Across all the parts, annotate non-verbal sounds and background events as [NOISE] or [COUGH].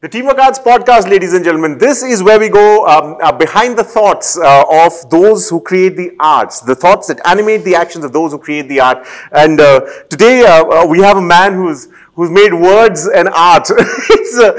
The Teamwork Arts podcast, ladies and gentlemen, this is where we go um, uh, behind the thoughts uh, of those who create the arts, the thoughts that animate the actions of those who create the art. And uh, today uh, uh, we have a man who's who's made words and art. [LAUGHS] uh,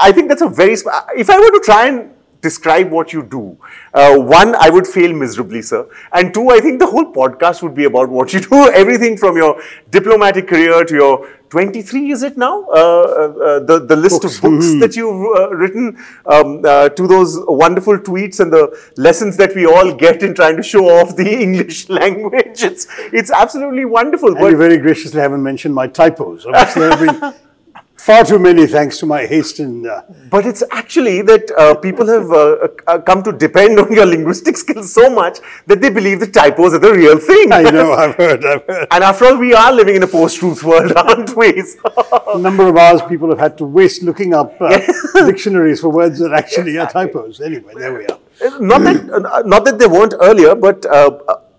I think that's a very. If I were to try and describe what you do. Uh, one, I would fail miserably, sir. And two, I think the whole podcast would be about what you do. [LAUGHS] Everything from your diplomatic career to your 23, is it now? Uh, uh, the, the list books. of books mm-hmm. that you've uh, written um, uh, to those wonderful tweets and the lessons that we all get in trying to show off the [LAUGHS] English language. It's, it's absolutely wonderful. And you very graciously haven't mentioned my typos. Obviously, [LAUGHS] Far too many, thanks to my haste in. Uh, but it's actually that uh, people have uh, uh, come to depend on your linguistic [LAUGHS] skills so much that they believe the typos are the real thing. I know, [LAUGHS] I've heard, I've heard. And after all, we are living in a post-truth world, [LAUGHS] aren't we? a number of hours people have had to waste looking up uh, dictionaries for words that actually are typos. Anyway, there we are. Not that, uh, not that they weren't earlier, but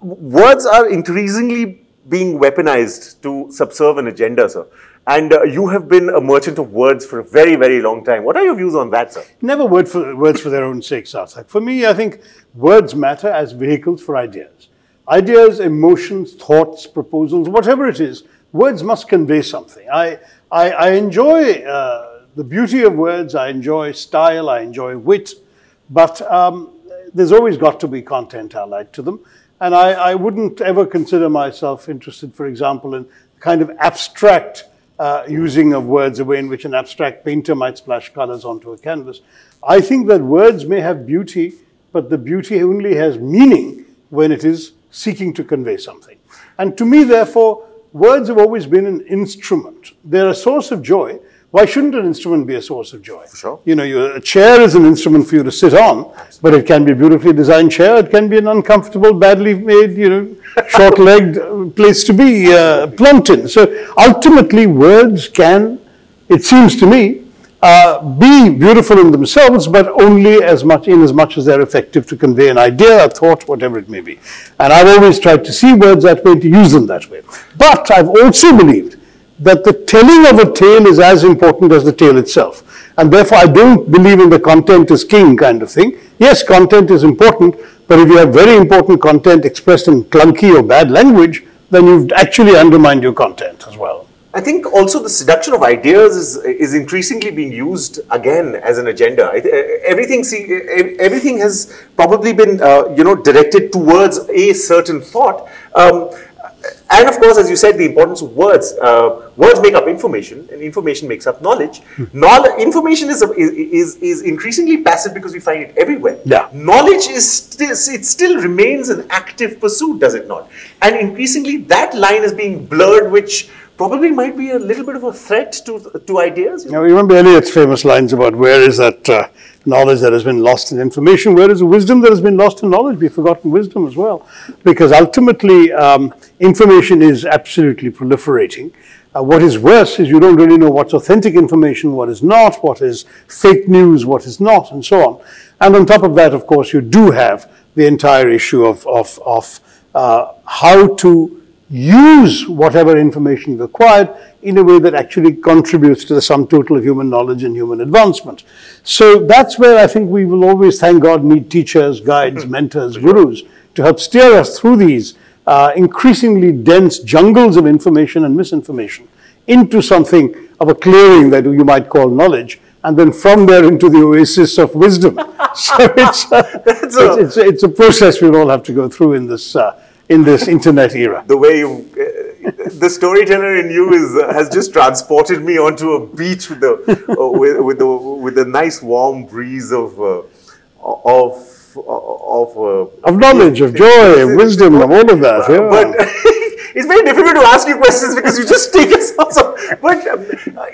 words are increasingly being weaponized to subserve an agenda, sir. And uh, you have been a merchant of words for a very, very long time. What are your views on that, sir? Never word for, words for their own sake, Sarthak. For me, I think words matter as vehicles for ideas. Ideas, emotions, thoughts, proposals, whatever it is, words must convey something. I, I, I enjoy uh, the beauty of words, I enjoy style, I enjoy wit, but um, there's always got to be content allied to them. And I, I wouldn't ever consider myself interested, for example, in kind of abstract uh, using of words, a way in which an abstract painter might splash colors onto a canvas. I think that words may have beauty, but the beauty only has meaning when it is seeking to convey something. And to me, therefore, words have always been an instrument. They're a source of joy, why shouldn't an instrument be a source of joy? For sure. You know, you, a chair is an instrument for you to sit on, but it can be a beautifully designed chair. It can be an uncomfortable, badly made, you know, [LAUGHS] short-legged place to be uh, plumped in. So ultimately, words can, it seems to me, uh, be beautiful in themselves, but only as much in as much as they're effective to convey an idea, a thought, whatever it may be. And I've always tried to see words that way, to use them that way. But I've also believed that the telling of a tale is as important as the tale itself. And therefore, I don't believe in the content is king kind of thing. Yes, content is important, but if you have very important content expressed in clunky or bad language, then you've actually undermined your content as well. I think also the seduction of ideas is, is increasingly being used again as an agenda. Everything, see, everything has probably been, uh, you know, directed towards a certain thought. Um, and of course, as you said, the importance of words. Uh, words make up information, and information makes up knowledge. Hmm. Knowledge, information is, is, is increasingly passive because we find it everywhere. Yeah. Knowledge is still, it still remains an active pursuit, does it not? And increasingly, that line is being blurred, which probably might be a little bit of a threat to, to ideas. You you remember Eliot's famous lines about where is that uh, knowledge that has been lost in information, where is the wisdom that has been lost in knowledge? We've forgotten wisdom as well. Because ultimately, um, information is absolutely proliferating. Uh, what is worse is you don't really know what's authentic information, what is not, what is fake news, what is not, and so on. And on top of that, of course, you do have the entire issue of, of, of uh, how to use whatever information you've acquired in a way that actually contributes to the sum total of human knowledge and human advancement. So that's where I think we will always, thank God, need teachers, guides, mentors, gurus to help steer us through these uh, increasingly dense jungles of information and misinformation into something of a clearing that you might call knowledge, and then from there into the oasis of wisdom. [LAUGHS] so it's, uh, it's, it's, it's, a process we'll all have to go through in this uh, in this internet era. The way you, uh, the storyteller in you is uh, has just transported me onto a beach with the uh, with with the with a nice warm breeze of uh, of of uh, of knowledge, of joy, of wisdom, of all of that. Yeah. But [LAUGHS] it's very difficult to ask you questions because you just take us [LAUGHS] also. But um,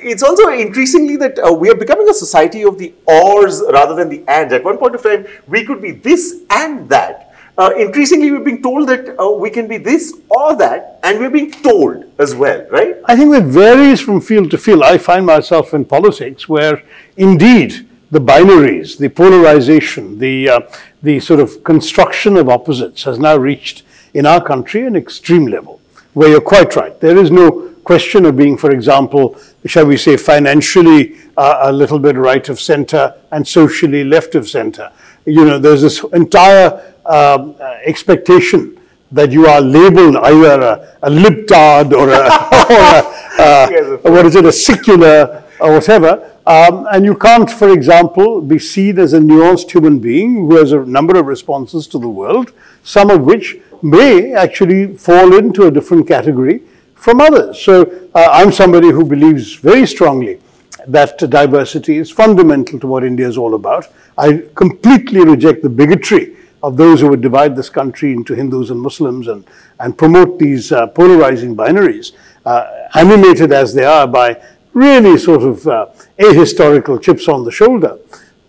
it's also increasingly that uh, we are becoming a society of the ors rather than the ands. At one point of time, we could be this and that uh, increasingly we're being told that uh, we can be this or that, and we're being told as well, right? I think it varies from field to field. I find myself in politics where indeed the binaries, the polarization, the, uh, the sort of construction of opposites has now reached in our country an extreme level, where you're quite right. There is no question of being, for example, shall we say, financially uh, a little bit right of center and socially left of center. You know, there's this entire um, expectation that you are labeled either a, a libtard or a, [LAUGHS] or a uh, what is it, a secular or whatever. Um, and you can't, for example, be seen as a nuanced human being who has a number of responses to the world, some of which may actually fall into a different category from others. So uh, I'm somebody who believes very strongly that diversity is fundamental to what India is all about. I completely reject the bigotry of those who would divide this country into Hindus and Muslims and, and promote these uh, polarizing binaries, uh, animated as they are by really sort of uh, ahistorical chips on the shoulder.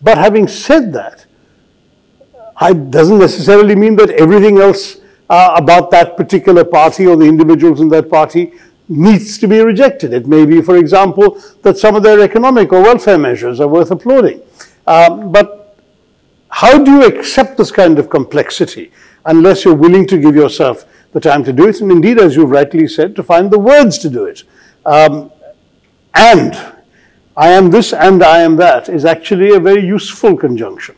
But having said that, it doesn't necessarily mean that everything else uh, about that particular party or the individuals in that party needs to be rejected. It may be, for example, that some of their economic or welfare measures are worth applauding. Um, but how do you accept this kind of complexity unless you're willing to give yourself the time to do it? And indeed, as you've rightly said, to find the words to do it. Um, and I am this and I am that is actually a very useful conjunction.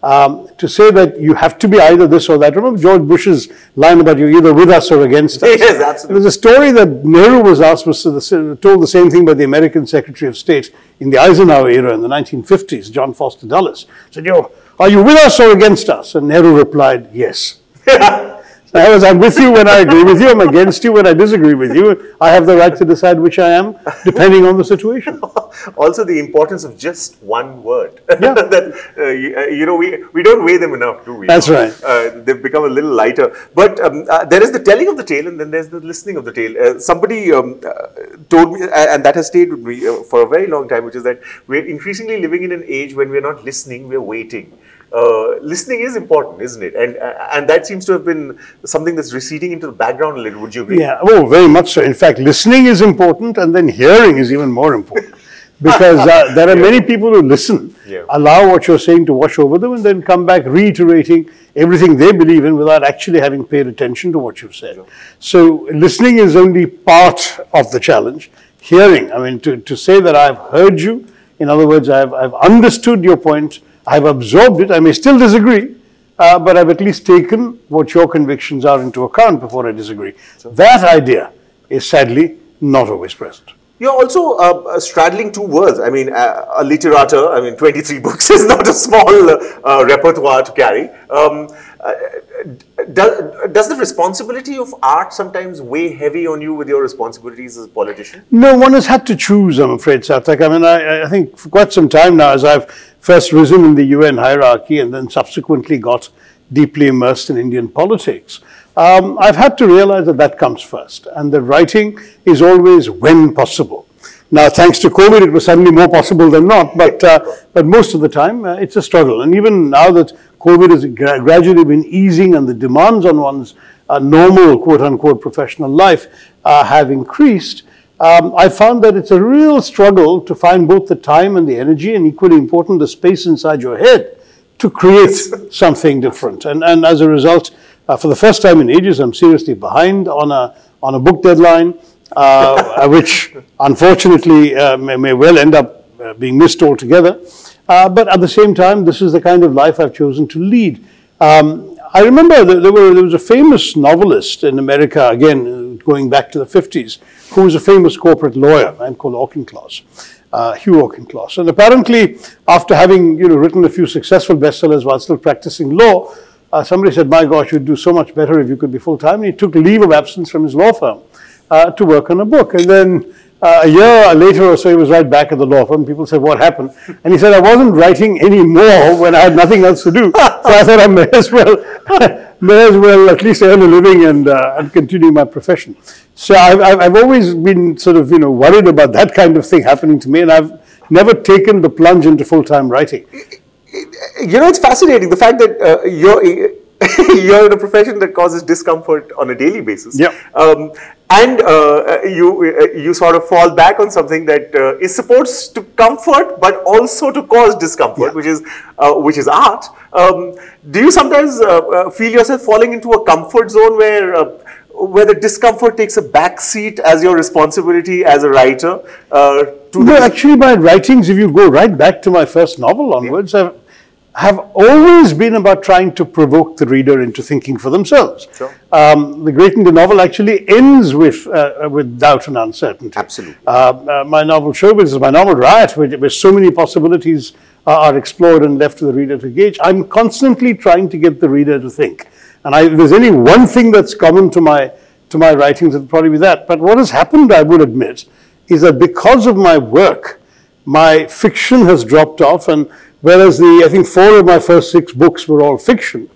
Um, to say that you have to be either this or that. Remember George Bush's line about you're either with us or against us? [LAUGHS] Yes, absolutely. There was a story that Nehru was asked, was told the same thing by the American Secretary of State in the Eisenhower era in the 1950s, John Foster Dulles. Said, Yo, are you with us or against us? And Nehru replied, yes. [LAUGHS] Otherwise, I'm with you when I agree with you, I'm against you when I disagree with you. I have the right to decide which I am, depending on the situation. [LAUGHS] also, the importance of just one word. [LAUGHS] Yeah. that, uh, you, uh, you, know, we, we don't weigh them enough, do we? That's right. Uh, they've become a little lighter. But um, uh, there is the telling of the tale, and then there's the listening of the tale. Uh, somebody um, uh, told me, and that has stayed with me for a very long time, which is that we're increasingly living in an age when we're not listening, we're waiting uh, listening is important, isn't it? And uh, and that seems to have been something that's receding into the background a little. Would you agree? Yeah, oh, very much so. In fact, listening is important, and then hearing is even more important. [LAUGHS] Because uh, there are yeah. many people who listen, yeah. allow what you're saying to wash over them, and then come back reiterating everything they believe in without actually having paid attention to what you've said. Sure. So, listening is only part of the challenge. Hearing, I mean, to, to say that I've heard you, in other words, I've, I've understood your point, I've absorbed it. I may still disagree, uh, but I've at least taken what your convictions are into account before I disagree. So, that idea is sadly not always present. You're also uh, straddling two words. I mean, uh, a literature, I mean, 23 [LAUGHS] books is not a small uh, repertoire to carry. Um, uh, does, does the responsibility of art sometimes weigh heavy on you with your responsibilities as a politician? No, one has had to choose, I'm afraid, Sarthak. I mean, I, I think for quite some time now, as I've first risen in the UN hierarchy and then subsequently got deeply immersed in Indian politics, um, I've had to realize that that comes first. And the writing is always when possible. Now, thanks to COVID, it was suddenly more possible than not, but, uh, but most of the time, uh, it's a struggle. And even now that COVID has gra- gradually been easing and the demands on one's uh, normal, quote unquote, professional life uh, have increased, um, I found that it's a real struggle to find both the time and the energy, and equally important, the space inside your head to create [LAUGHS] something different. And, and as a result, uh, for the first time in ages, I'm seriously behind on a, on a book deadline, [LAUGHS] uh, which unfortunately uh, may, may, well end up uh, being missed altogether. Uh, but at the same time, this is the kind of life I've chosen to lead. Um, I remember there, were, there was a famous novelist in America, again, going back to the 50s, who was a famous corporate lawyer, a man called Auchincloss, uh, Hugh Auchincloss. And apparently, after having you know, written a few successful bestsellers while still practicing law, uh, somebody said, My gosh, you'd do so much better if you could be full time. And he took leave of absence from his law firm uh, to work on a book. And then uh, a year later or so, he was right back at the law firm. People said, What happened? And he said, I wasn't writing anymore when I had nothing else to do. [LAUGHS] So I thought I may as well, [LAUGHS] may as well at least earn a living and, uh, and continue my profession. So I've, I've always been sort of, you know, worried about that kind of thing happening to me, and I've never taken the plunge into full time writing. You know, it's fascinating the fact that uh, you're. [LAUGHS] you're in a profession that causes discomfort on a daily basis. Yeah. Um, and uh, you uh, you sort of fall back on something that uh, is supposed to comfort but also to cause discomfort yeah. which is uh, which is art um, do you sometimes uh, uh, feel yourself falling into a comfort zone where where the discomfort takes a back seat as your responsibility as a writer uh, to no, actually, my writings, if you go right back to my first novel onwards, yeah. have, have always been about trying to provoke the reader into thinking for themselves. Sure. Um, the Great Indian Novel actually ends with uh, with doubt and uncertainty. Absolutely. Uh, uh, my novel Showbiz is my novel Riot, where, where so many possibilities are explored and left to the reader to gauge. I'm constantly trying to get the reader to think. And I, if there's any one thing that's common to my to my writings, it'll probably be that. But what has happened, I would admit, is that because of my work, my fiction has dropped off, and whereas the I think four of my first six books were all fiction,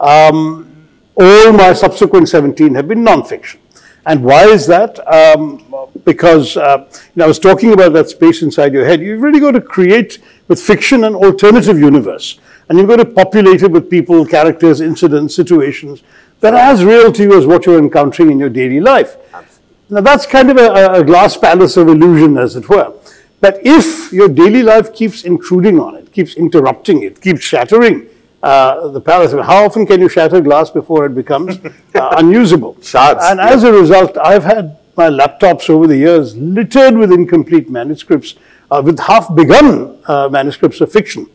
um, all my subsequent 17 have been non-fiction. And why is that? Um, because uh, you know, I was talking about that space inside your head. You've really got to create with fiction an alternative universe. And you've got to populate it with people, characters, incidents, situations that are as real to you as what you're encountering in your daily life. Now, that's kind of a, a glass palace of illusion, as it were. But if your daily life keeps intruding on it, keeps interrupting it, keeps shattering uh, the palace, how often can you shatter glass before it becomes [LAUGHS] uh, unusable? Shards. And as a result, I've had my laptops over the years littered with incomplete manuscripts, uh, with half begun uh, manuscripts of fiction,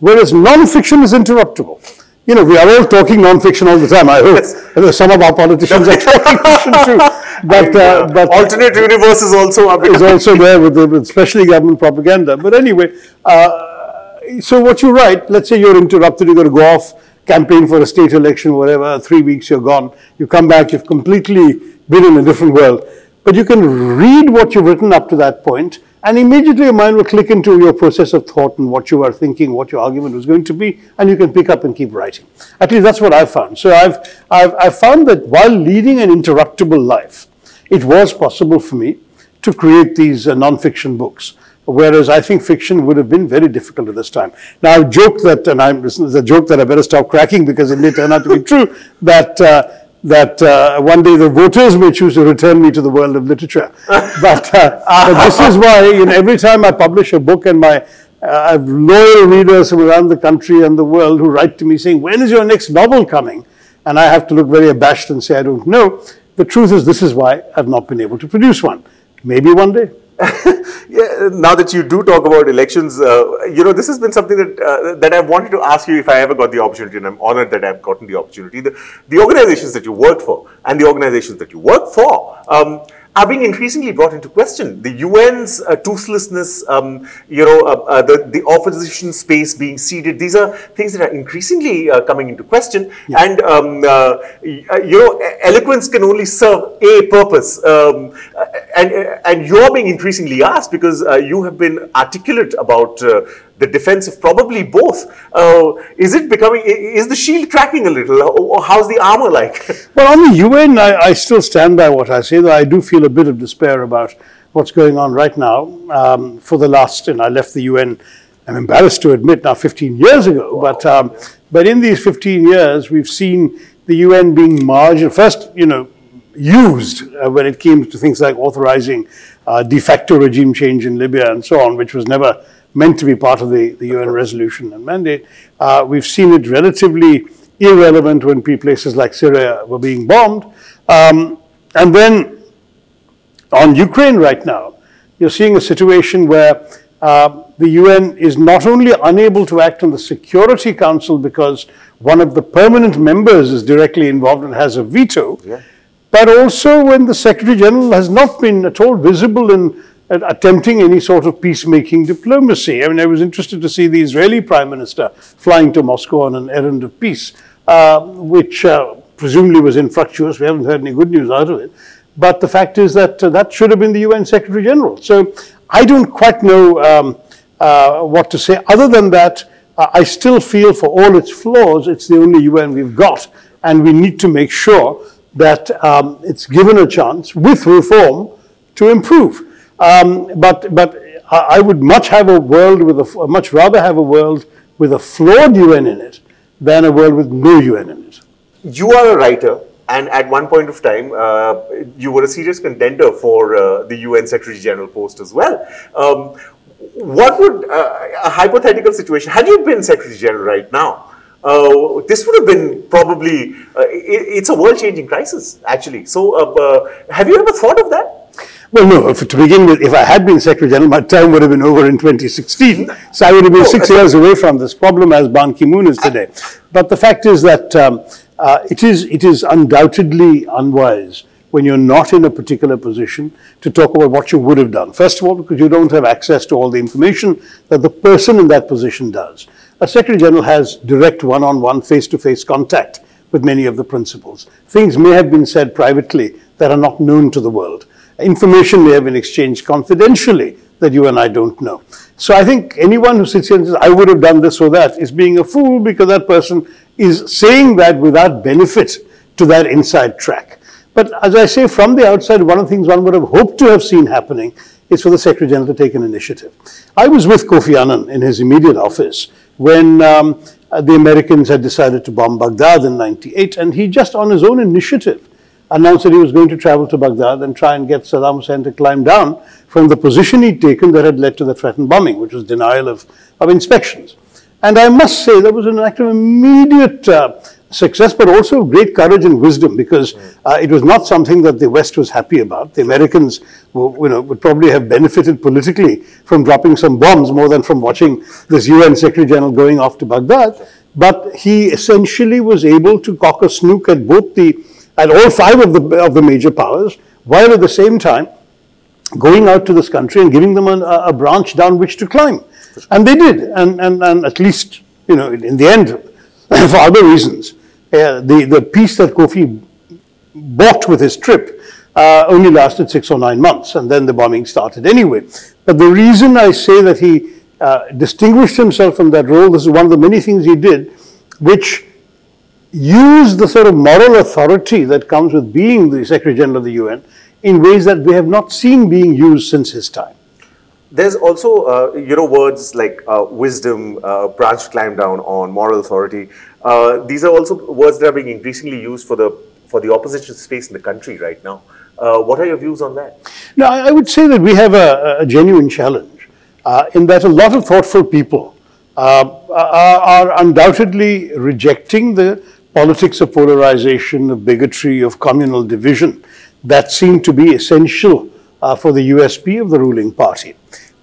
whereas non-fiction is interruptible you know, we are all talking non-fiction all the time. I hope yes. some of our politicians are [LAUGHS] talking fiction too. But, uh, but alternate universe is also is also there with, the, with especially government propaganda. But anyway, uh, so what you write, let's say you're interrupted, you got to go off, campaign for a state election, whatever. Three weeks, you're gone. You come back, you've completely been in a different world. But you can read what you've written up to that point and immediately your mind will click into your process of thought and what you are thinking, what your argument was going to be, and you can pick up and keep writing. At least that's what I've found. So I've, I've, I've found that while leading an interruptible life, it was possible for me to create these uh, non-fiction books. Whereas I think fiction would have been very difficult at this time. Now, I've joked that, and I'm, is a joke that I better stop cracking because it may turn out to be true, [LAUGHS] that uh, that uh, one day the voters may choose to return me to the world of literature. [LAUGHS] but, uh, but, this is why, you know, every time I publish a book and my uh, I have loyal readers from around the country and the world who write to me saying, when is your next novel coming? And I have to look very abashed and say, I don't know. The truth is, this is why I've not been able to produce one. Maybe one day. [LAUGHS] yeah, now that you do talk about elections, uh, you know, this has been something that uh, that I've wanted to ask you if I ever got the opportunity, and I'm honored that I've gotten the opportunity. The, the organizations that you worked for and the organizations that you work for. Um, are being increasingly brought into question. The UN's uh, toothlessness, um, you know, uh, uh, the, the opposition space being ceded, these are things that are increasingly uh, coming into question. Yeah. And, um, uh, uh, you know, eloquence can only serve a purpose. Um, and, and you're being increasingly asked because you have been articulate about the defense of probably both. Uh, is it becoming, is the shield cracking a little, or how's the armor like? [LAUGHS] well, on the UN, I, I, still stand by what I say, though I do feel a bit of despair about what's going on right now. Um, for the last, and I left the UN, I'm embarrassed to admit now 15 years ago, wow. but, um, but in these 15 years, we've seen the UN being marginal, first, you know, used uh, when it came to things like authorizing uh, de facto regime change in Libya and so on, which was never meant to be part of the, the UN resolution and mandate. Uh, we've seen it relatively irrelevant when places like Syria were being bombed. Um, and then on Ukraine right now, you're seeing a situation where uh, the UN is not only unable to act on the Security Council because one of the permanent members is directly involved and has a veto, yeah. but also when the Secretary General has not been at all visible in attempting any sort of peacemaking diplomacy. I mean, I was interested to see the Israeli prime minister flying to Moscow on an errand of peace, uh, which uh, presumably was infructuous. We haven't heard any good news out of it. But the fact is that uh, that should have been the UN Secretary General. So I don't quite know um, uh, what to say. Other than that, uh, I still feel for all its flaws, it's the only UN we've got. And we need to make sure that um, it's given a chance with reform to improve. Um, but but I would much have a world with a much rather have a world with a flawed UN in it than a world with no UN in it. You are a writer, and at one point of time, uh, you were a serious contender for uh, the UN Secretary General post as well. Um, what would uh, a hypothetical situation had you been Secretary General right now? uh, this would have been probably, uh, it, it's a world changing crisis, actually. So, uh, uh, have you ever thought of that? Well, no, if, to begin with, if I had been Secretary General, my term would have been over in 2016. So I would have been six years away from this problem as Ban Ki moon is today. But the fact is that um, uh, it, is, it is undoubtedly unwise when you're not in a particular position to talk about what you would have done. First of all, because you don't have access to all the information that the person in that position does. A Secretary General has direct one on one, face to face contact with many of the principals. Things may have been said privately that are not known to the world. Information may have been exchanged confidentially that you and I don't know. So I think anyone who sits here and says, I would have done this or that, is being a fool because that person is saying that without benefit to that inside track. But as I say, from the outside, one of the things one would have hoped to have seen happening is for the Secretary General to take an initiative. I was with Kofi Annan in his immediate office when um, the Americans had decided to bomb Baghdad in 98, and he just on his own initiative announced that he was going to travel to Baghdad and try and get Saddam Hussein to climb down from the position he'd taken that had led to the threatened bombing, which was denial of, of inspections. And I must say, that was an act of immediate uh, success, but also great courage and wisdom because uh, it was not something that the West was happy about. The Americans were, you know, would probably have benefited politically from dropping some bombs more than from watching this UN Secretary General going off to Baghdad. But he essentially was able to cock a snook at both the, at all five of the, of the major powers, while at the same time going out to this country and giving them a, a branch down which to climb. And they did. And, and, and at least, you know, in the end, [COUGHS] for other reasons, uh, the, the peace that Kofi bought with his trip uh, only lasted six or nine months, and then the bombing started anyway. But the reason I say that he uh, distinguished himself from that role, this is one of the many things he did, which used the sort of moral authority that comes with being the Secretary General of the UN in ways that we have not seen being used since his time. There's also, uh, you know, words like uh, wisdom, uh, branch climb down on, moral authority. Uh, these are also words that are being increasingly used for the for the opposition space in the country right now. Uh, what are your views on that? No, I would say that we have a, a genuine challenge uh, in that a lot of thoughtful people are, are undoubtedly rejecting the politics of polarization, of bigotry, of communal division that seem to be essential uh, for the USP of the ruling party.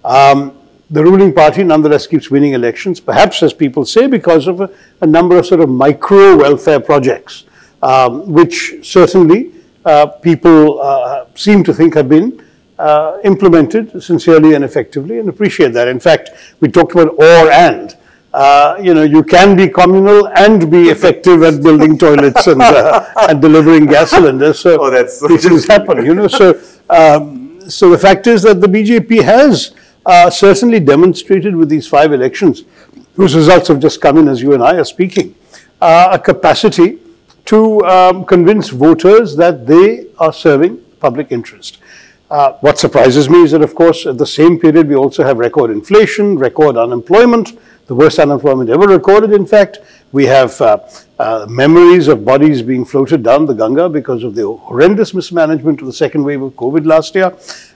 Um, the ruling party nonetheless keeps winning elections, perhaps as people say, because of a, a number of sort of micro welfare projects, um, which certainly uh, people uh, seem to think have been uh, implemented sincerely and effectively and appreciate that. In fact, we talked about or and. Uh, you know, you can be communal and be [LAUGHS] effective at building toilets and, uh, [LAUGHS] and delivering gas cylinders. So oh, that's these things happen, you know. So, um, so the fact is that the BJP has uh, certainly demonstrated with these five elections, whose results have just come in as you and I are speaking, uh, a capacity to um, convince voters that they are serving public interest. Uh, what surprises me is that, of course, at the same period, we also have record inflation, record unemployment, the worst unemployment ever recorded, in fact. We have uh, uh, memories of bodies being floated down the Ganga because of the horrendous mismanagement of the second wave of COVID last year.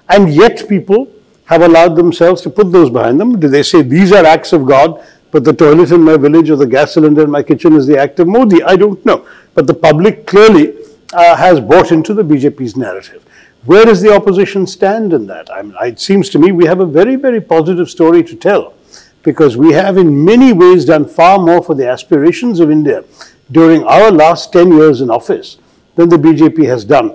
And yet, people have allowed themselves to put those behind them. Do they say these are acts of God, but the toilet in my village or the gas cylinder in my kitchen is the act of Modi? I don't know. But the public clearly uh, has bought into the BJP's narrative. Where does the opposition stand in that? I mean, it seems to me we have a very, very positive story to tell because we have, in many ways, done far more for the aspirations of India during our last 10 years in office than the BJP has done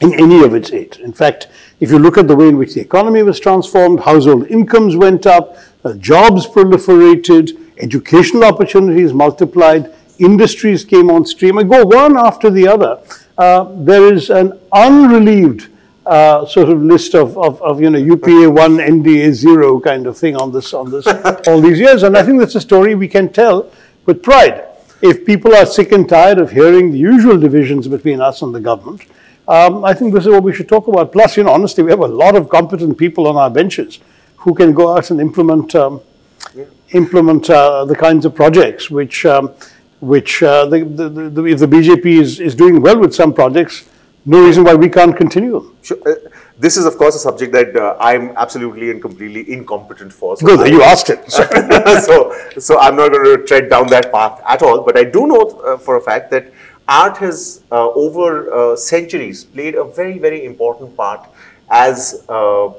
in any of its eight. In fact, if you look at the way in which the economy was transformed, household incomes went up, uh, jobs proliferated, educational opportunities multiplied, industries came on stream, and go one after the other. Uh, there is an unrelieved uh, sort of list of, of, of, you know UPA one, NDA zero kind of thing on this on this all these years, and I think that's a story we can tell with pride. If people are sick and tired of hearing the usual divisions between us and the government, um, I think this is what we should talk about. Plus, you know, honestly, we have a lot of competent people on our benches who can go out and implement um, yeah. implement uh, the kinds of projects which um, which uh, the, the, the, if the BJP is, is doing well with some projects, no reason why we can't continue. Sure. Uh, this is, of course, a subject that uh, I'm absolutely and completely incompetent for. So Good, you asked it. [LAUGHS] so, so I'm not going to tread down that path at all. But I do know uh, for a fact that art has, uh, over uh, centuries, played a very, very important part as uh,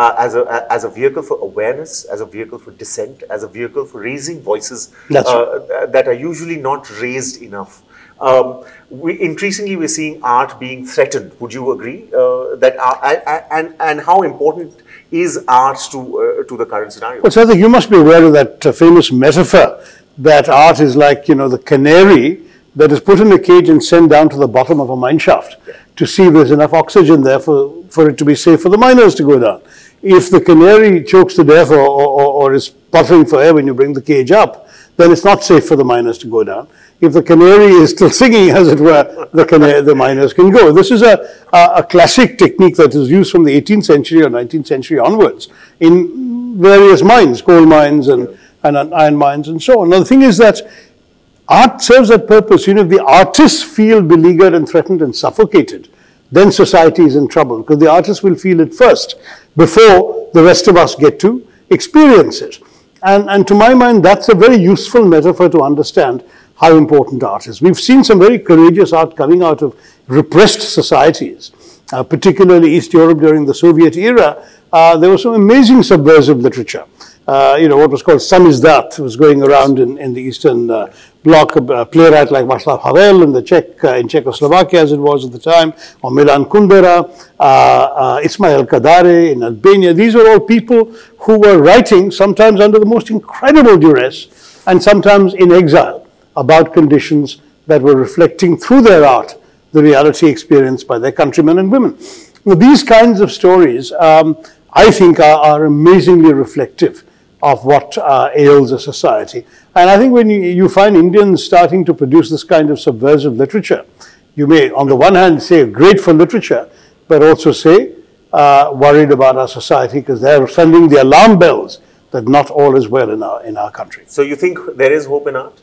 uh, as, a, as a vehicle for awareness, as a vehicle for dissent, as a vehicle for raising voices uh, that are usually not raised enough. Um, we, increasingly, we're seeing art being threatened. Would you agree uh, that uh, and and how important is art to uh, to the current scenario? Well, Sarthak, you must be aware of that uh, famous metaphor that art is like you know the canary that is put in a cage and sent down to the bottom of a mine shaft yeah. to see if there's enough oxygen there for, for it to be safe for the miners to go down if the canary chokes to death or, or, or, is puffing for air when you bring the cage up, then it's not safe for the miners to go down. If the canary is still singing, as it were, the, canary, the miners can go. This is a, a, a, classic technique that is used from the 18th century or 19th century onwards in various mines, coal mines and, and iron mines and so on. Now, the thing is that art serves that purpose. You know, if the artists feel beleaguered and threatened and suffocated, then society is in trouble because the artists will feel it first before the rest of us get to experience it. And, and to my mind, that's a very useful metaphor to understand how important art is. We've seen some very courageous art coming out of repressed societies, uh, particularly East Europe during the Soviet era. Uh, there was some amazing subversive literature. Uh, you know, what was called samizdat was going around in, in the Eastern uh, bloc a playwright like Václav Havel in the Czech, uh, in Czechoslovakia as it was at the time, or Milan Kundera, uh, uh, Ismail Kadare in Albania. These were all people who were writing sometimes under the most incredible duress and sometimes in exile about conditions that were reflecting through their art the reality experienced by their countrymen and women. Now, these kinds of stories, um, I think, are, are amazingly reflective of what uh, ails a society. And I think when you, you, find Indians starting to produce this kind of subversive literature, you may, on the one hand, say great for literature, but also say uh, worried about our society because they're sending the alarm bells that not all is well in our, in our country. So you think there is hope in art?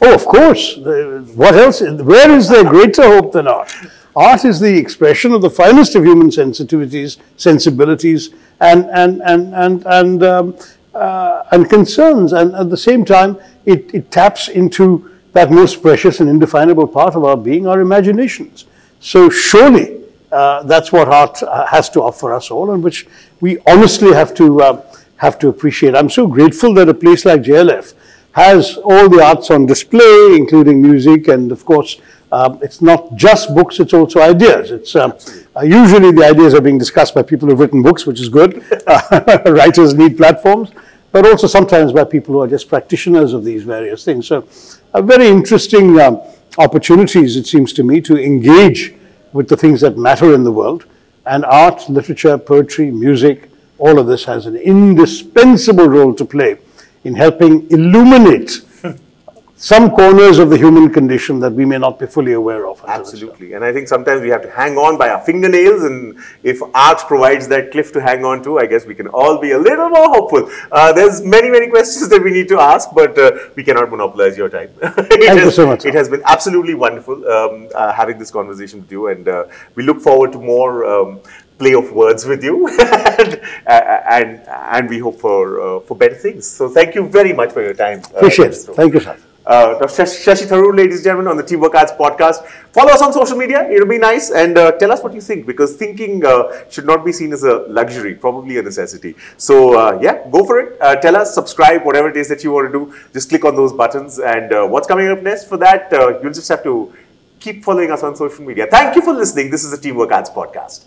Oh, of course. What else? Where is there greater hope than art? Art is the expression of the finest of human sensitivities, sensibilities, and and and and and um, uh, and concerns. And at the same time, it, it taps into that most precious and indefinable part of our being, our imaginations. So surely uh, that's what art uh, has to offer us all, and which we honestly have to uh, have to appreciate. I'm so grateful that a place like JLF has all the arts on display, including music, and of course, um, it's not just books; it's also ideas. It's um, uh, usually the ideas are being discussed by people who've written books, which is good. [LAUGHS] writers need platforms but also sometimes by people who are just practitioners of these various things. So, a very interesting um, opportunities, it seems to me, to engage with the things that matter in the world. And art, literature, poetry, music, all of this has an indispensable role to play in helping illuminate some corners of the human condition that we may not be fully aware of. Absolutely. And I think sometimes we have to hang on by our fingernails. And if art provides that cliff to hang on to, I guess we can all be a little more hopeful. Uh, there's many, many questions that we need to ask, but uh, we cannot monopolize your time. [LAUGHS] Thank has, you so much. It has been absolutely wonderful um, uh, having this conversation with you. And uh, we look forward to more. Um, play of words with you [LAUGHS] and, and, and we hope for uh, for better things so thank you very much for your time uh, appreciate it thank you sir uh, Shashi Tharoor, ladies and gentlemen, on the Teamwork Arts podcast. Follow us on social media. It'll be nice. And uh, tell us what you think because thinking uh, should not be seen as a luxury, probably a necessity. So, uh, yeah, go for it. Uh, tell us, subscribe, whatever it is that you want to do. Just click on those buttons. And uh, what's coming up next? For that, you'll just have to keep following us on social media. Thank you for listening. This is the Teamwork Arts podcast.